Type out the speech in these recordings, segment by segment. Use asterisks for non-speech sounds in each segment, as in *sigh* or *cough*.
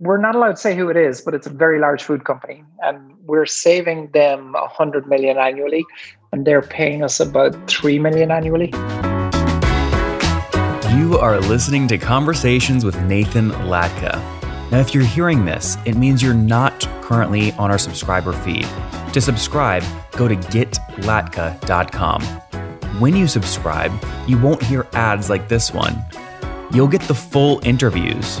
we're not allowed to say who it is, but it's a very large food company, and we're saving them a hundred million annually, and they're paying us about three million annually. You are listening to Conversations with Nathan Latka. Now, if you're hearing this, it means you're not currently on our subscriber feed. To subscribe, go to getlatka.com. When you subscribe, you won't hear ads like this one. You'll get the full interviews.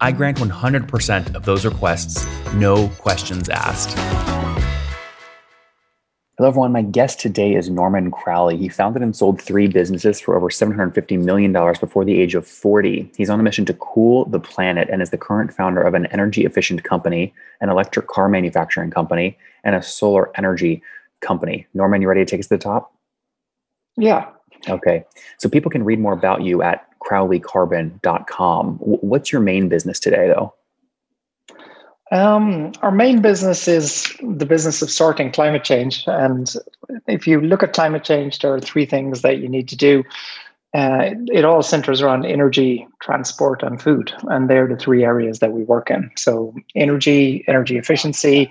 I grant 100% of those requests, no questions asked. Hello, everyone. My guest today is Norman Crowley. He founded and sold three businesses for over $750 million before the age of 40. He's on a mission to cool the planet and is the current founder of an energy efficient company, an electric car manufacturing company, and a solar energy company. Norman, you ready to take us to the top? Yeah. Okay. So people can read more about you at crowleycarbon.com. What's your main business today, though? Um, our main business is the business of sorting climate change. And if you look at climate change, there are three things that you need to do. Uh, it all centers around energy, transport, and food. And they're the three areas that we work in. So, energy, energy efficiency.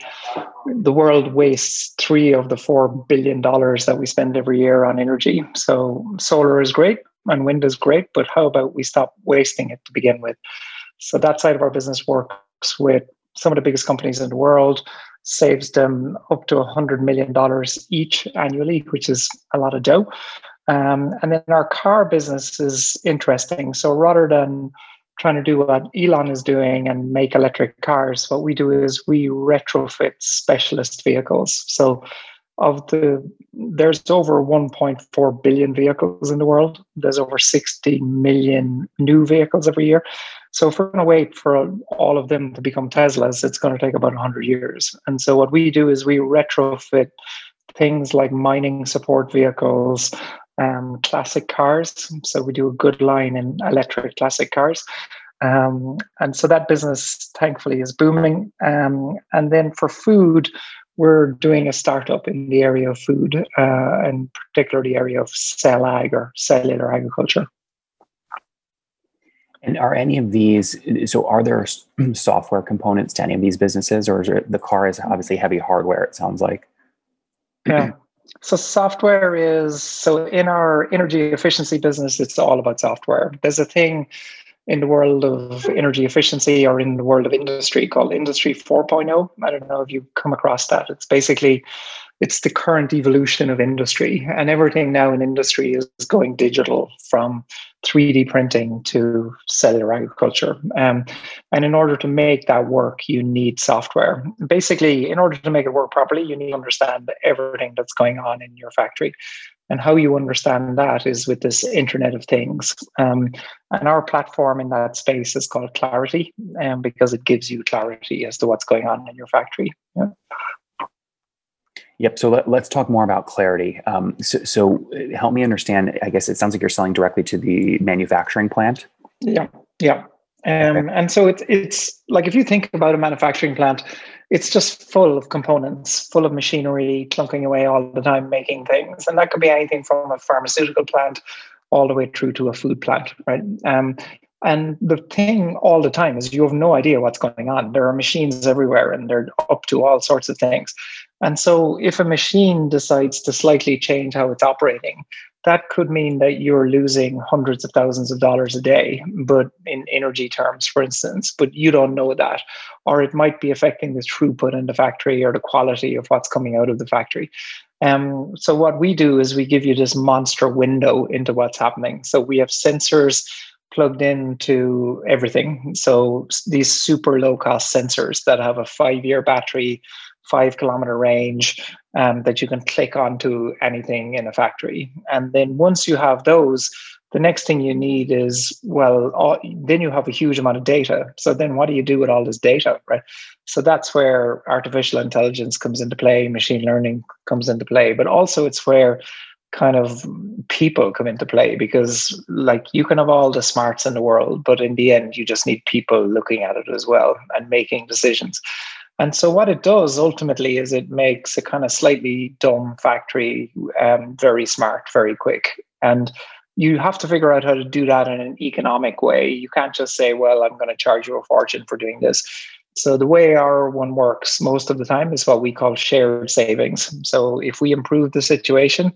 The world wastes three of the four billion dollars that we spend every year on energy. So, solar is great and wind is great, but how about we stop wasting it to begin with? So, that side of our business works with some of the biggest companies in the world, saves them up to $100 million each annually, which is a lot of dough. Um, and then our car business is interesting. So rather than trying to do what Elon is doing and make electric cars, what we do is we retrofit specialist vehicles. So of the there's over 1.4 billion vehicles in the world. There's over 60 million new vehicles every year. So if we're going to wait for all of them to become Teslas, it's going to take about 100 years. And so what we do is we retrofit things like mining support vehicles, um, classic cars. So we do a good line in electric classic cars. Um, and so that business, thankfully, is booming. Um, and then for food, we're doing a startup in the area of food, uh, and particularly the area of cell ag or cellular agriculture. And are any of these, so are there *clears throat* software components to any of these businesses, or is it, the car is obviously heavy hardware, it sounds like? Yeah. So software is, so in our energy efficiency business, it's all about software. There's a thing in the world of energy efficiency or in the world of industry called industry 4.0 i don't know if you've come across that it's basically it's the current evolution of industry and everything now in industry is going digital from 3d printing to cellular agriculture um, and in order to make that work you need software basically in order to make it work properly you need to understand everything that's going on in your factory and how you understand that is with this Internet of Things. Um, and our platform in that space is called Clarity, um, because it gives you clarity as to what's going on in your factory. Yeah. Yep. So let, us talk more about clarity. Um, so, so, help me understand. I guess it sounds like you're selling directly to the manufacturing plant. Yeah. Yeah. Um, okay. And so it's it's like if you think about a manufacturing plant, it's just full of components, full of machinery, clunking away all the time, making things, and that could be anything from a pharmaceutical plant all the way through to a food plant, right? Um, and the thing all the time is you have no idea what's going on. There are machines everywhere, and they're up to all sorts of things. And so, if a machine decides to slightly change how it's operating, that could mean that you're losing hundreds of thousands of dollars a day, but in energy terms, for instance, but you don't know that. Or it might be affecting the throughput in the factory or the quality of what's coming out of the factory. Um, so what we do is we give you this monster window into what's happening. So we have sensors plugged into everything. So these super low cost sensors that have a five year battery, five kilometer range um, that you can click onto anything in a factory. And then once you have those, the next thing you need is well all, then you have a huge amount of data. So then what do you do with all this data right? So that's where artificial intelligence comes into play machine learning comes into play but also it's where kind of people come into play because like you can have all the smarts in the world but in the end you just need people looking at it as well and making decisions and so what it does ultimately is it makes a kind of slightly dumb factory um, very smart very quick and you have to figure out how to do that in an economic way you can't just say well i'm going to charge you a fortune for doing this so the way our one works most of the time is what we call shared savings. So if we improve the situation,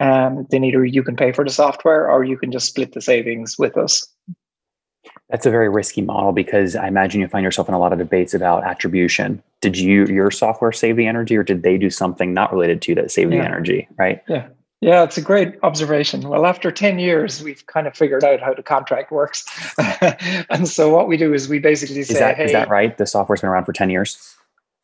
um, then either you can pay for the software or you can just split the savings with us. That's a very risky model because I imagine you find yourself in a lot of debates about attribution. Did you your software save the energy, or did they do something not related to that saved yeah. the energy? Right? Yeah. Yeah, it's a great observation. Well, after 10 years, we've kind of figured out how the contract works. *laughs* and so what we do is we basically say, is that, hey, is that right? The software's been around for 10 years?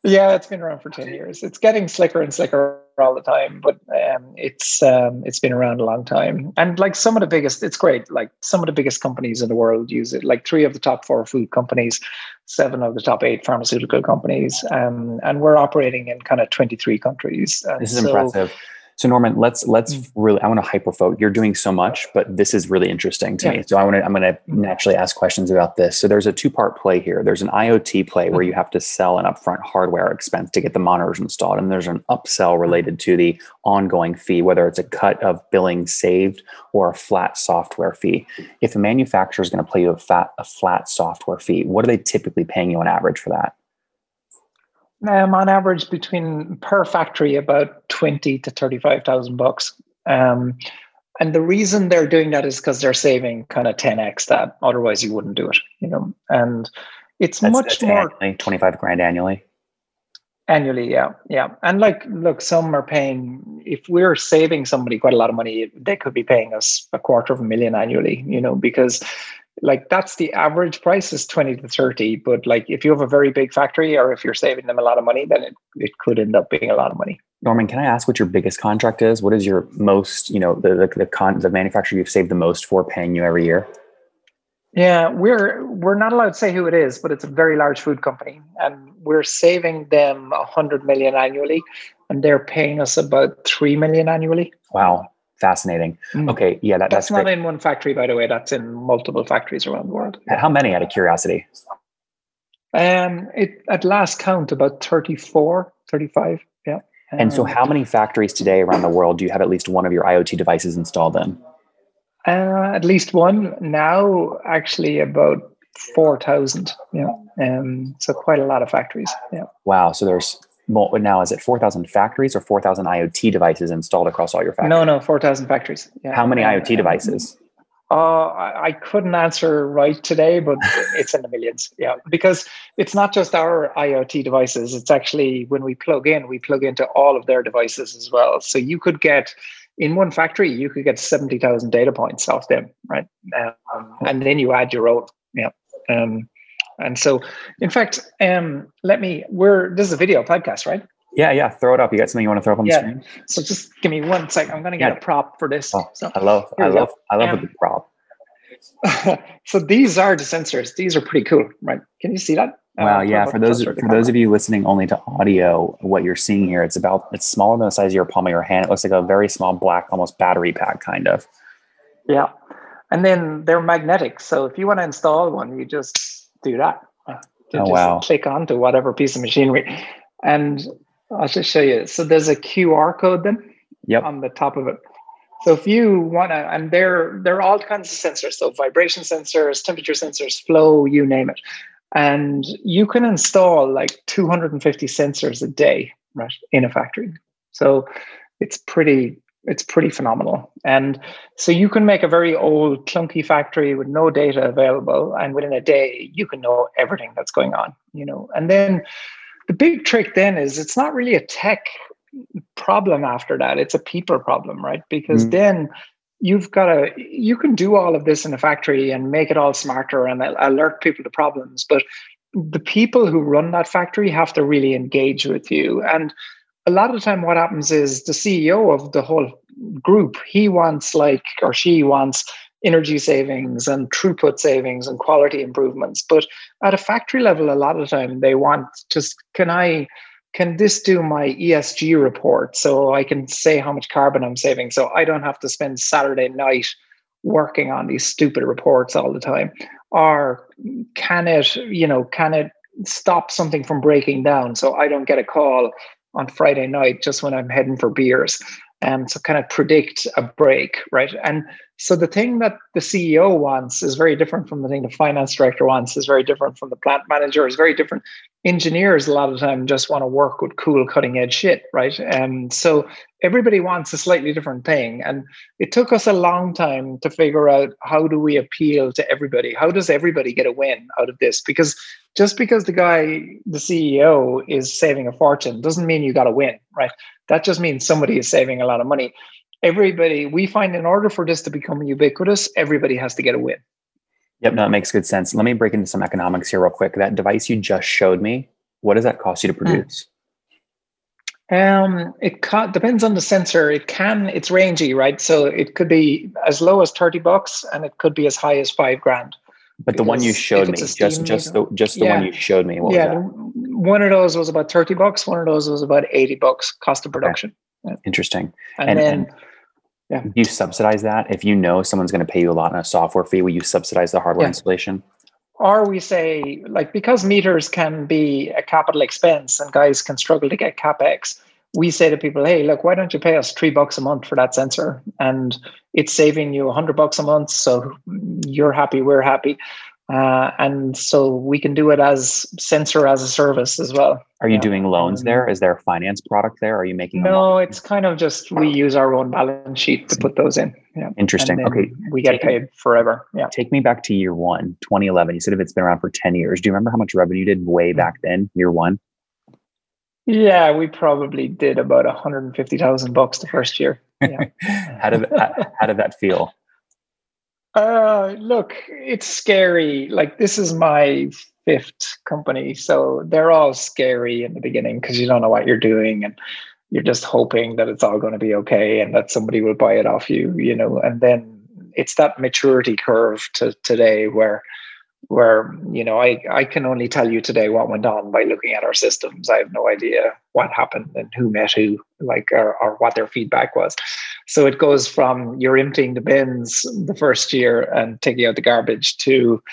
Yeah, it's been around for 10 years. It's getting slicker and slicker all the time, but um, it's um, it's been around a long time. And like some of the biggest, it's great. Like some of the biggest companies in the world use it. Like three of the top four food companies, seven of the top eight pharmaceutical companies, um, and we're operating in kind of 23 countries. And this is so, impressive. So Norman, let's let's mm. really I want to hyperfocus. You're doing so much, but this is really interesting to yeah. me. So I want to I'm going to mm-hmm. naturally ask questions about this. So there's a two part play here. There's an IoT play where mm-hmm. you have to sell an upfront hardware expense to get the monitors installed, and there's an upsell related to the ongoing fee, whether it's a cut of billing saved or a flat software fee. If a manufacturer is going to pay you a fat a flat software fee, what are they typically paying you on average for that? Um, on average, between per factory, about twenty to thirty-five thousand bucks. Um, and the reason they're doing that is because they're saving kind of ten x that. Otherwise, you wouldn't do it. You know, and it's that's, much that's more annually, twenty-five grand annually. Annually, yeah, yeah. And like, look, some are paying. If we're saving somebody quite a lot of money, they could be paying us a quarter of a million annually. You know, because like that's the average price is 20 to 30 but like if you have a very big factory or if you're saving them a lot of money then it, it could end up being a lot of money. Norman can i ask what your biggest contract is? What is your most you know the the, the, con, the manufacturer you've saved the most for paying you every year? Yeah we're we're not allowed to say who it is but it's a very large food company and we're saving them 100 million annually and they're paying us about 3 million annually. Wow fascinating. Mm. Okay, yeah, that, that's, that's not great. in one factory, by the way. That's in multiple factories around the world. How many, out of curiosity? Um, it at last count about 34, 35. Yeah. And so, how many factories today around the world do you have at least one of your IoT devices installed in? Uh, at least one now. Actually, about four thousand. Yeah. Um, so quite a lot of factories. Yeah. Wow. So there's now is it 4000 factories or 4000 iot devices installed across all your factories no no 4000 factories yeah. how many iot devices uh, I couldn't answer right today, but it's in the millions. Yeah, because it's not just our IoT devices. It's actually when we plug in, we plug into all of their devices as well. So you could get in one factory, you could get seventy thousand data points off them, right? Um, and then you add your own. Yeah. Um, and so, in fact, um, let me. We're this is a video podcast, right? Yeah, yeah. Throw it up. You got something you want to throw up on yeah. the screen? So just give me one sec. I'm going to get yeah. a prop for this. Oh, so, I love, I love, I love um, a good prop. *laughs* so these are the sensors. These are pretty cool, right? Can you see that? Wow, uh, yeah. For those for those of you listening only to audio, what you're seeing here, it's about it's smaller than the size of your palm of your hand. It looks like a very small black, almost battery pack, kind of. Yeah, and then they're magnetic. So if you want to install one, you just do that. Uh, oh, just wow. click onto whatever piece of machinery. And I'll just show you. So there's a QR code then yep. on the top of it. So if you want to, and they're they're all kinds of sensors, so vibration sensors, temperature sensors, flow, you name it. And you can install like 250 sensors a day, right, in a factory. So it's pretty it's pretty phenomenal. And so you can make a very old, clunky factory with no data available, and within a day, you can know everything that's going on. You know, and then the big trick then is it's not really a tech problem after that; it's a people problem, right? Because mm. then you've got to you can do all of this in a factory and make it all smarter and alert people to problems, but the people who run that factory have to really engage with you and a lot of the time what happens is the ceo of the whole group he wants like or she wants energy savings and throughput savings and quality improvements. But at a factory level a lot of the time they want just can i can this do my esg report so i can say how much carbon i'm saving so i don't have to spend saturday night working on these stupid reports all the time? Or can it you know can it stop something from breaking down so i don't get a call on Friday night just when I'm heading for beers. And um, so kind of predict a break, right? And so the thing that the CEO wants is very different from the thing the finance director wants, is very different from the plant manager, is very different. Engineers a lot of time just want to work with cool cutting edge shit, right? And so everybody wants a slightly different thing. And it took us a long time to figure out how do we appeal to everybody? How does everybody get a win out of this? Because just because the guy, the CEO, is saving a fortune doesn't mean you got to win, right? That just means somebody is saving a lot of money. Everybody, we find in order for this to become ubiquitous, everybody has to get a win. Yep, no, it makes good sense. Let me break into some economics here real quick. That device you just showed me, what does that cost you to hmm. produce? Um, it ca- depends on the sensor. It can, it's rangy, right? So it could be as low as 30 bucks and it could be as high as five grand. But the one you showed me, just just the just the yeah. one you showed me. yeah, one of those was about thirty bucks. One of those was about eighty bucks cost of production. Okay. Interesting. And, and then, and yeah, you subsidize that if you know someone's going to pay you a lot in a software fee. Will you subsidize the hardware yeah. installation? Or we say like because meters can be a capital expense and guys can struggle to get capex we say to people, hey, look, why don't you pay us three bucks a month for that sensor? And it's saving you a hundred bucks a month. So you're happy, we're happy. Uh, and so we can do it as sensor as a service as well. Are you yeah. doing loans there? Is there a finance product there? Are you making? No, it's kind of just we use our own balance sheet to put those in. Yeah. Interesting. Okay. We get take paid forever. Yeah. Take me back to year one, 2011. You said if it's been around for 10 years. Do you remember how much revenue you did way mm. back then, year one? Yeah, we probably did about 150,000 bucks the first year. *laughs* Yeah. how did how, how did that feel? Uh, look, it's scary. Like this is my fifth company, so they're all scary in the beginning because you don't know what you're doing and you're just hoping that it's all going to be okay and that somebody will buy it off you, you know. And then it's that maturity curve to today where where you know I, I can only tell you today what went on by looking at our systems i have no idea what happened and who met who like or, or what their feedback was so it goes from you're emptying the bins the first year and taking out the garbage to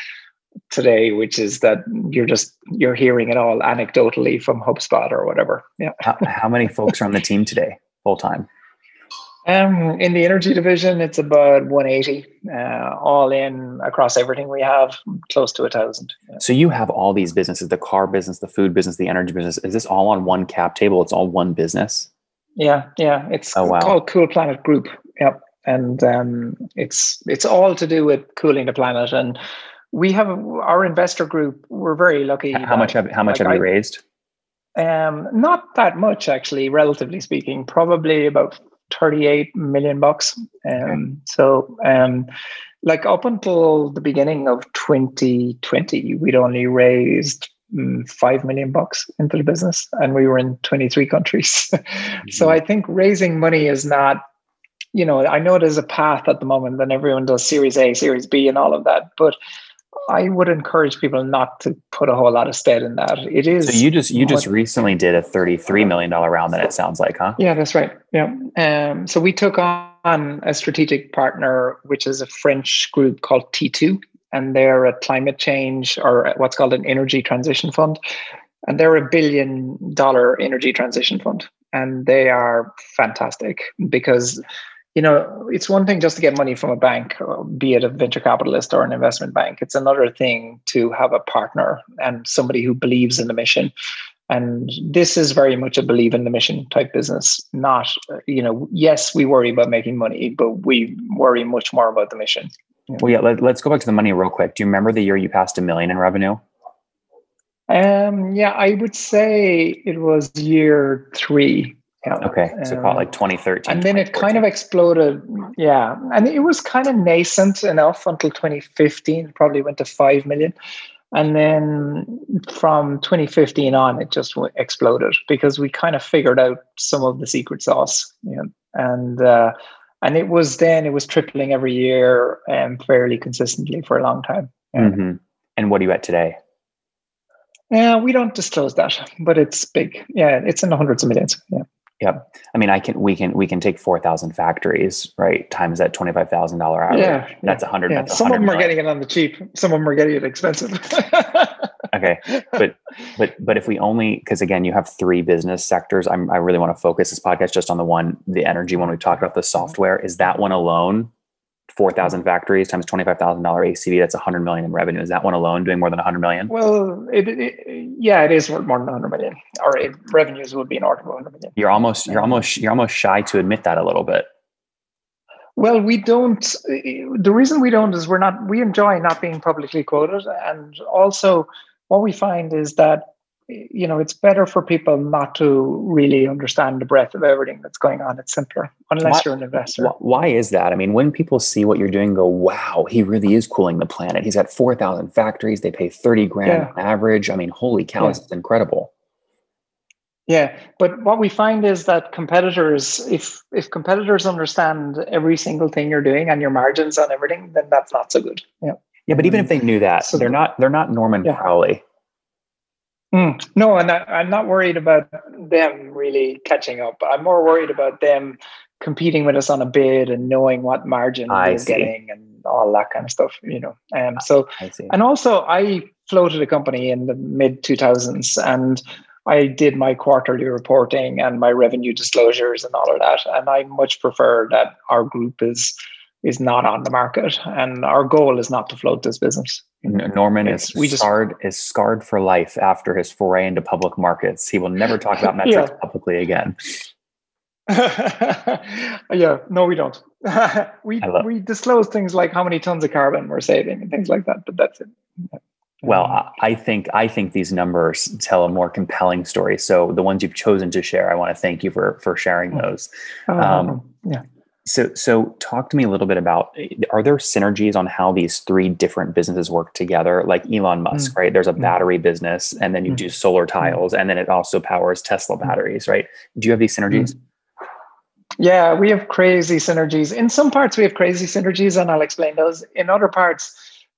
today which is that you're just you're hearing it all anecdotally from hubspot or whatever yeah how, how many folks are on the team today full time um, in the energy division, it's about 180, uh, all in across everything we have, close to a thousand. Yeah. So you have all these businesses: the car business, the food business, the energy business. Is this all on one cap table? It's all one business. Yeah, yeah. It's oh, wow. called Cool Planet Group. Yep, and um, it's it's all to do with cooling the planet. And we have our investor group. We're very lucky. How much have how much like have you raised? Um, not that much actually, relatively speaking. Probably about 38 million bucks. Um. So, um, like up until the beginning of 2020, we'd only raised um, 5 million bucks into the business and we were in 23 countries. *laughs* mm-hmm. So I think raising money is not, you know, I know there's a path at the moment and everyone does series A, series B and all of that, but I would encourage people not to put a whole lot of stead in that. It is. So you just you just recently did a thirty-three million dollar round. Then it sounds like, huh? Yeah, that's right. Yeah. Um. So we took on a strategic partner, which is a French group called T2, and they're a climate change or what's called an energy transition fund, and they're a billion dollar energy transition fund, and they are fantastic because you know, it's one thing just to get money from a bank, be it a venture capitalist or an investment bank. It's another thing to have a partner and somebody who believes in the mission. And this is very much a believe in the mission type business. Not, you know, yes, we worry about making money, but we worry much more about the mission. Well, yeah, let, us go back to the money real quick. Do you remember the year you passed a million in revenue? Um, yeah, I would say it was year three. Yeah. Okay. So um, like 2013. And then it kind of exploded. Yeah. And it was kind of nascent enough until 2015, probably went to 5 million. And then from 2015 on, it just exploded because we kind of figured out some of the secret sauce. Know, and uh, and it was then it was tripling every year and um, fairly consistently for a long time. Yeah. Mm-hmm. And what are you at today? Yeah, we don't disclose that, but it's big. Yeah, it's in the hundreds of millions. Yeah. Yep. I mean, I can we can we can take four thousand factories, right? Times that twenty five thousand dollar average. Yeah, that's a hundred. Yeah. Some of them are getting it on the cheap. Some of them are getting it expensive. *laughs* okay, but but but if we only because again, you have three business sectors. I'm, I really want to focus this podcast just on the one, the energy one. We talked about the mm-hmm. software. Is that one alone 4,000 mm-hmm. factories times $25,000 ACV, that's 100 million in revenue. Is that one alone doing more than 100 million? Well, it, it, yeah, it is more than 100 million. It, revenues would be north of 100 million. You're almost, you're almost, you're almost shy to admit that a little bit. Well, we don't. The reason we don't is we're not. We enjoy not being publicly quoted, and also what we find is that you know it's better for people not to really understand the breadth of everything that's going on it's simpler unless why, you're an investor. why is that? I mean when people see what you're doing go wow he really is cooling the planet. He's got 4000 factories. They pay 30 grand yeah. on average. I mean holy cow yeah. it's incredible. Yeah but what we find is that competitors if if competitors understand every single thing you're doing and your margins on everything then that's not so good. Yeah yeah but even if they knew that so they're not they're not norman yeah. crowley Mm, no, and I, am not worried about them really catching up. I'm more worried about them competing with us on a bid and knowing what margin I we're see. getting and all that kind of stuff. You know, um, so and also I floated a company in the mid 2000s and I did my quarterly reporting and my revenue disclosures and all of that. And I much prefer that our group is is not on the market, and our goal is not to float this business. Norman is we scarred just, is scarred for life after his foray into public markets. He will never talk about *laughs* metrics yeah. publicly again. *laughs* yeah, no, we don't. *laughs* we we disclose things like how many tons of carbon we're saving and things like that, but that's it. Well, um, I think I think these numbers tell a more compelling story. So the ones you've chosen to share, I want to thank you for for sharing mm. those. Um, um, yeah. So, so talk to me a little bit about are there synergies on how these three different businesses work together? Like Elon Musk, mm. right? There's a mm. battery business, and then you mm. do solar mm. tiles, and then it also powers Tesla mm. batteries, right? Do you have these synergies? Mm. Yeah, we have crazy synergies. In some parts, we have crazy synergies, and I'll explain those. In other parts,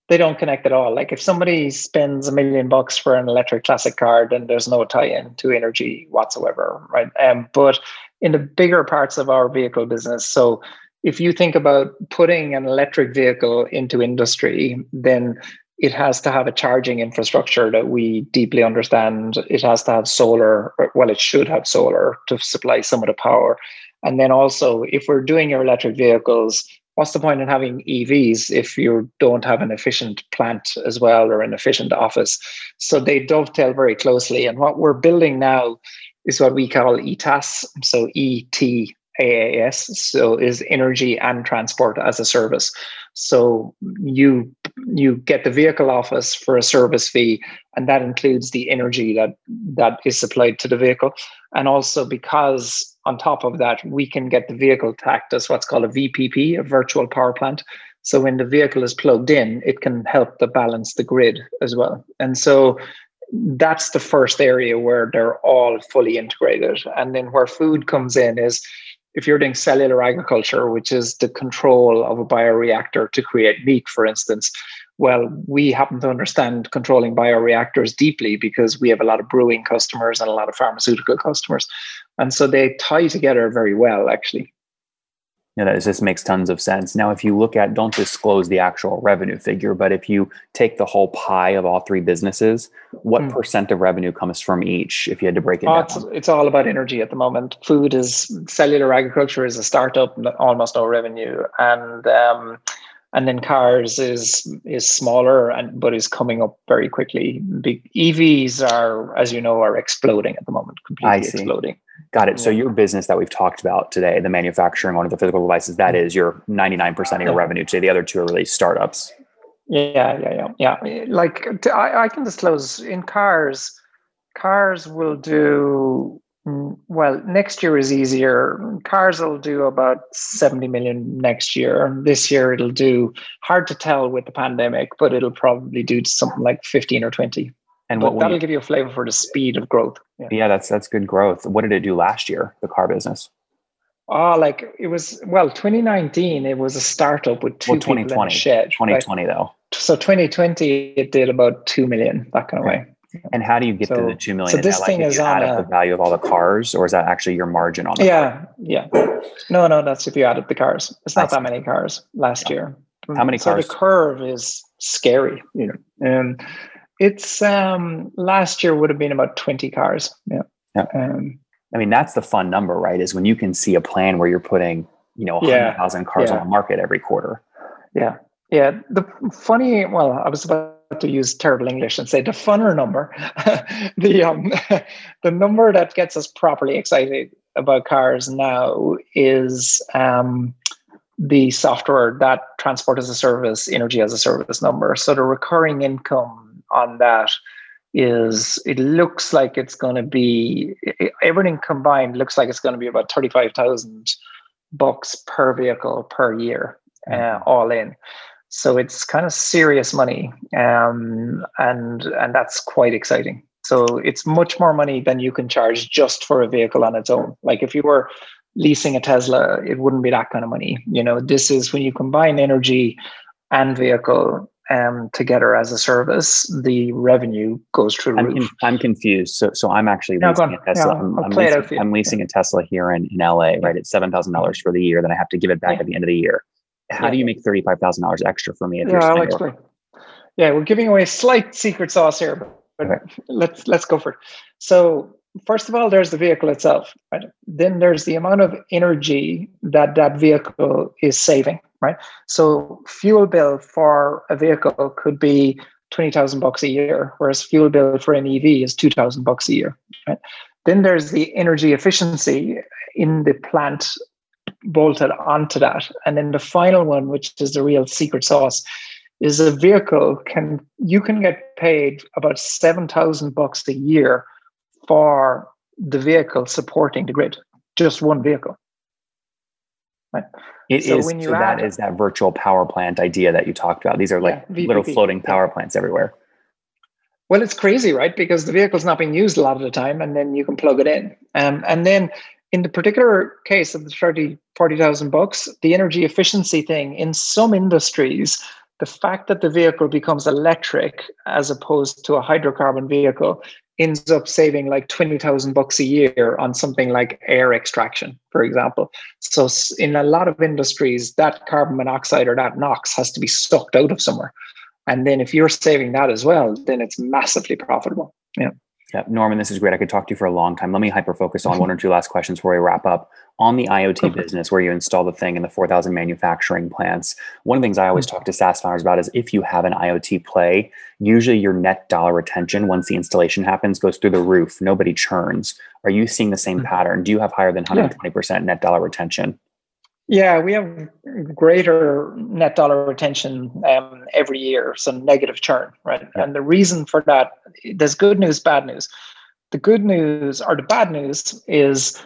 they don't connect at all. Like if somebody spends a million bucks for an electric classic car, then there's no tie-in to energy whatsoever, right? Um, but in the bigger parts of our vehicle business. So if you think about putting an electric vehicle into industry, then it has to have a charging infrastructure that we deeply understand. It has to have solar, well, it should have solar to supply some of the power. And then also, if we're doing your electric vehicles, what's the point in having EVs if you don't have an efficient plant as well or an efficient office? So they dovetail very closely. And what we're building now is what we call ETAS. So ETAAS. So is energy and transport as a service. So you you get the vehicle office for a service fee, and that includes the energy that that is supplied to the vehicle. And also because on top of that, we can get the vehicle tacked as what's called a VPP, a virtual power plant. So when the vehicle is plugged in, it can help to balance the grid as well. And so that's the first area where they're all fully integrated. And then where food comes in is if you're doing cellular agriculture, which is the control of a bioreactor to create meat, for instance, well, we happen to understand controlling bioreactors deeply because we have a lot of brewing customers and a lot of pharmaceutical customers. And so they tie together very well, actually you know, this makes tons of sense. Now, if you look at, don't disclose the actual revenue figure, but if you take the whole pie of all three businesses, what mm. percent of revenue comes from each if you had to break it oh, down? It's, it's, all about energy at the moment. Food is cellular agriculture is a startup, almost no revenue. And um, and then cars is is smaller and but is coming up very quickly. Big EVs are, as you know, are exploding at the moment, completely exploding. Got it. So your business that we've talked about today, the manufacturing, one of the physical devices, that is your 99% of your revenue today. The other two are really startups. Yeah, yeah, yeah, yeah. Like I, I can disclose in cars, cars will do Mm, well, next year is easier. Cars will do about 70 million next year. This year it'll do hard to tell with the pandemic, but it'll probably do something like 15 or 20. And what that'll give you a flavor for the speed of growth. Yeah. yeah, that's that's good growth. What did it do last year, the car business? Oh, like it was well, 2019, it was a startup with two well, 2020, people in a shed. 2020 right? though. So 2020 it did about two million, that kind of way. And how do you get so, to the two million? So this thing is on a, the value of all the cars, or is that actually your margin on? yeah, car? yeah. No, no, that's if you added the cars. It's not that many cars last yeah. year. How many so cars? the curve is scary, you know. And it's um last year would have been about twenty cars. Yeah. Yeah. Um, I mean, that's the fun number, right? Is when you can see a plan where you're putting, you know, 100,000 yeah, cars yeah. on the market every quarter. Yeah. Yeah. The funny, well, I was about to use terrible English and say the funner number, *laughs* the um, *laughs* the number that gets us properly excited about cars now is um, the software that transport as a service, energy as a service number. So the recurring income on that is it looks like it's going to be everything combined looks like it's going to be about 35,000 bucks per vehicle per year uh, mm-hmm. all in so it's kind of serious money, um, and and that's quite exciting. So it's much more money than you can charge just for a vehicle on its own. Like if you were leasing a Tesla, it wouldn't be that kind of money. You know, this is when you combine energy and vehicle um, together as a service, the revenue goes through I'm, roof. I'm confused. So, so I'm actually no, leasing a Tesla. Yeah, I'm, I'm, leasing, I'm, leasing, a Tesla here in, in LA, right? It's seven thousand dollars for the year. Then I have to give it back yeah. at the end of the year how yeah. do you make $35,000 extra for me? If yeah, I'll explain. Yeah, we're giving away a slight secret sauce here, but, okay. let's let's go for it. So first of all, there's the vehicle itself, right? Then there's the amount of energy that that vehicle is saving, right? So fuel bill for a vehicle could be twenty thousand bucks a year, whereas fuel bill for an EV is two thousand bucks a year, right? Then there's the energy efficiency in the plant bolted onto that. And then the final one, which is the real secret sauce, is a vehicle can you can get paid about seven thousand bucks a year for the vehicle supporting the grid. Just one vehicle. Right. It so is, when you so that is that virtual power plant idea that you talked about. These are like yeah, little floating power plants everywhere. Well, it's crazy, right? Because the vehicle's not being used a lot of the time, and then you can plug it in. Um, and then in the particular case of the 30, 40,000 bucks, the energy efficiency thing in some industries, the fact that the vehicle becomes electric as opposed to a hydrocarbon vehicle ends up saving like 20,000 bucks a year on something like air extraction, for example. So in a lot of industries, that carbon monoxide or that NOx has to be sucked out of somewhere. And then if you're saving that as well, then it's massively profitable. Yeah. Yeah, Norman, this is great. I could talk to you for a long time. Let me hyper focus on one or two last questions before we wrap up. On the *laughs* IoT business, where you install the thing in the 4,000 manufacturing plants, one of the things I always mm-hmm. talk to SaaS founders about is if you have an IoT play, usually your net dollar retention once the installation happens goes through the roof. Nobody churns. Are you seeing the same mm-hmm. pattern? Do you have higher than 120% net dollar retention? Yeah, we have greater net dollar retention um, every year, so negative churn, right? Yeah. And the reason for that, there's good news, bad news. The good news or the bad news is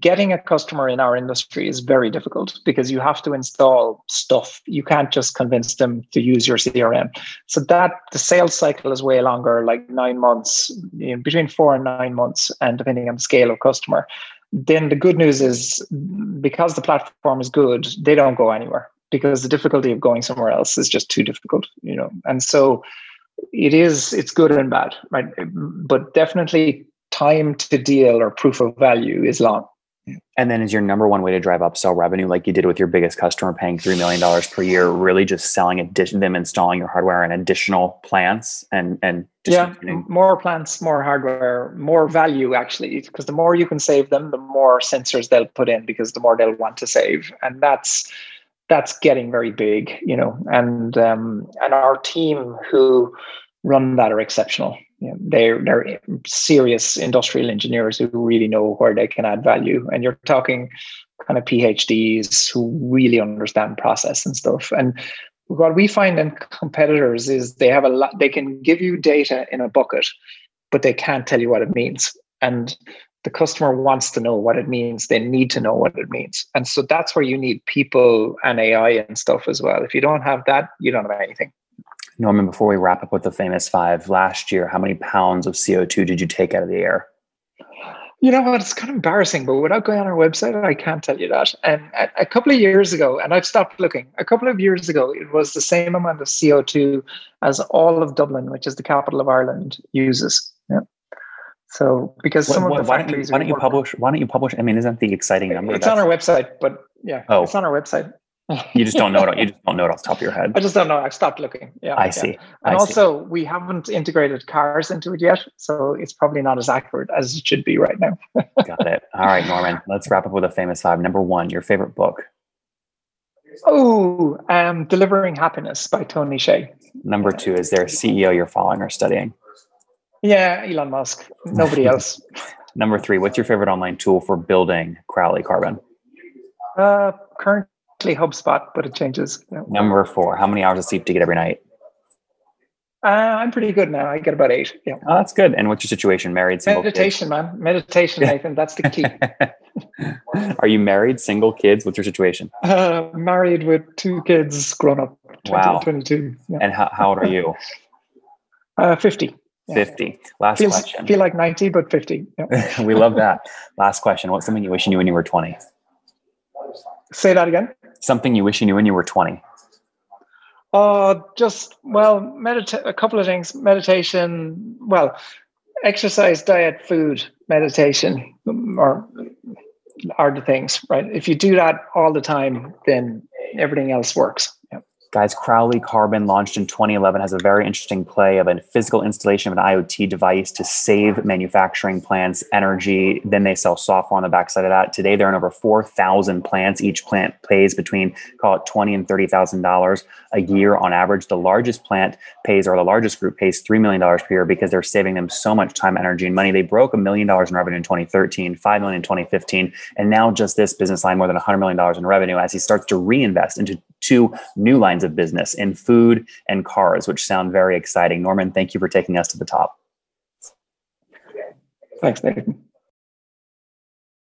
getting a customer in our industry is very difficult because you have to install stuff. You can't just convince them to use your CRM. So that the sales cycle is way longer, like nine months, you know, between four and nine months, and depending on the scale of customer then the good news is because the platform is good, they don't go anywhere because the difficulty of going somewhere else is just too difficult, you know. And so it is it's good and bad, right? But definitely time to deal or proof of value is long. And then is your number one way to drive upsell revenue, like you did with your biggest customer paying $3 million per year, really just selling addition them installing your hardware and additional plants and, and yeah, more plants, more hardware, more value actually, because the more you can save them, the more sensors they'll put in because the more they'll want to save. And that's that's getting very big, you know, and um, and our team who run that are exceptional. You know, they're they're serious industrial engineers who really know where they can add value. And you're talking kind of PhDs who really understand process and stuff. And what we find in competitors is they have a lot. They can give you data in a bucket, but they can't tell you what it means. And the customer wants to know what it means. They need to know what it means. And so that's where you need people and AI and stuff as well. If you don't have that, you don't have anything. Norman, before we wrap up with the famous five, last year, how many pounds of CO2 did you take out of the air? You know what? It's kind of embarrassing, but without going on our website, I can't tell you that. And a, a couple of years ago, and I've stopped looking, a couple of years ago, it was the same amount of CO2 as all of Dublin, which is the capital of Ireland, uses. Yeah. So because some what, of the why factories, don't you, why don't you publish? Why don't you publish? I mean, isn't the exciting number? It's on our website, but yeah, oh. it's on our website. *laughs* you just don't know it. You just don't know it off the top of your head. I just don't know. I've stopped looking. Yeah, I yeah. see. And I also, see. we haven't integrated cars into it yet, so it's probably not as accurate as it should be right now. *laughs* Got it. All right, Norman. Let's wrap up with a famous five. Number one, your favorite book. Oh, um, Delivering Happiness by Tony Hsieh. Number two, is there a CEO you're following or studying? Yeah, Elon Musk. Nobody *laughs* else. Number three, what's your favorite online tool for building Crowley Carbon? Uh, currently HubSpot, but it changes. Yeah. Number four, how many hours of sleep do you get every night? Uh, I'm pretty good now. I get about eight. Yeah. Oh, that's good. And what's your situation? Married, single? Meditation, kids? man. Meditation, Nathan. That's the key. *laughs* Are you married, single, kids? What's your situation? Uh, married with two kids, grown up. 20, wow. 22. Yeah. And how, how old are you? Uh, 50. 50. Last Feels, question. Feel like 90, but 50. Yeah. *laughs* we love that. Last question. What's something you wish you knew when you were 20? Say that again. Something you wish you knew when you were 20. Uh, just, well, medita- a couple of things. Meditation, well, exercise, diet, food, meditation, or are the things, right? If you do that all the time, then everything else works. Guys, Crowley Carbon launched in 2011 has a very interesting play of a physical installation of an IoT device to save manufacturing plants energy. Then they sell software on the backside of that. Today, they're in over 4,000 plants. Each plant pays between, call it 20 and $30,000 a year on average. The largest plant pays, or the largest group pays $3 million per year because they're saving them so much time, energy, and money. They broke a million dollars in revenue in 2013, 5 million in 2015, and now just this business line more than $100 million in revenue as he starts to reinvest into two new lines of business in food and cars, which sound very exciting. Norman, thank you for taking us to the top. Thanks, Nathan.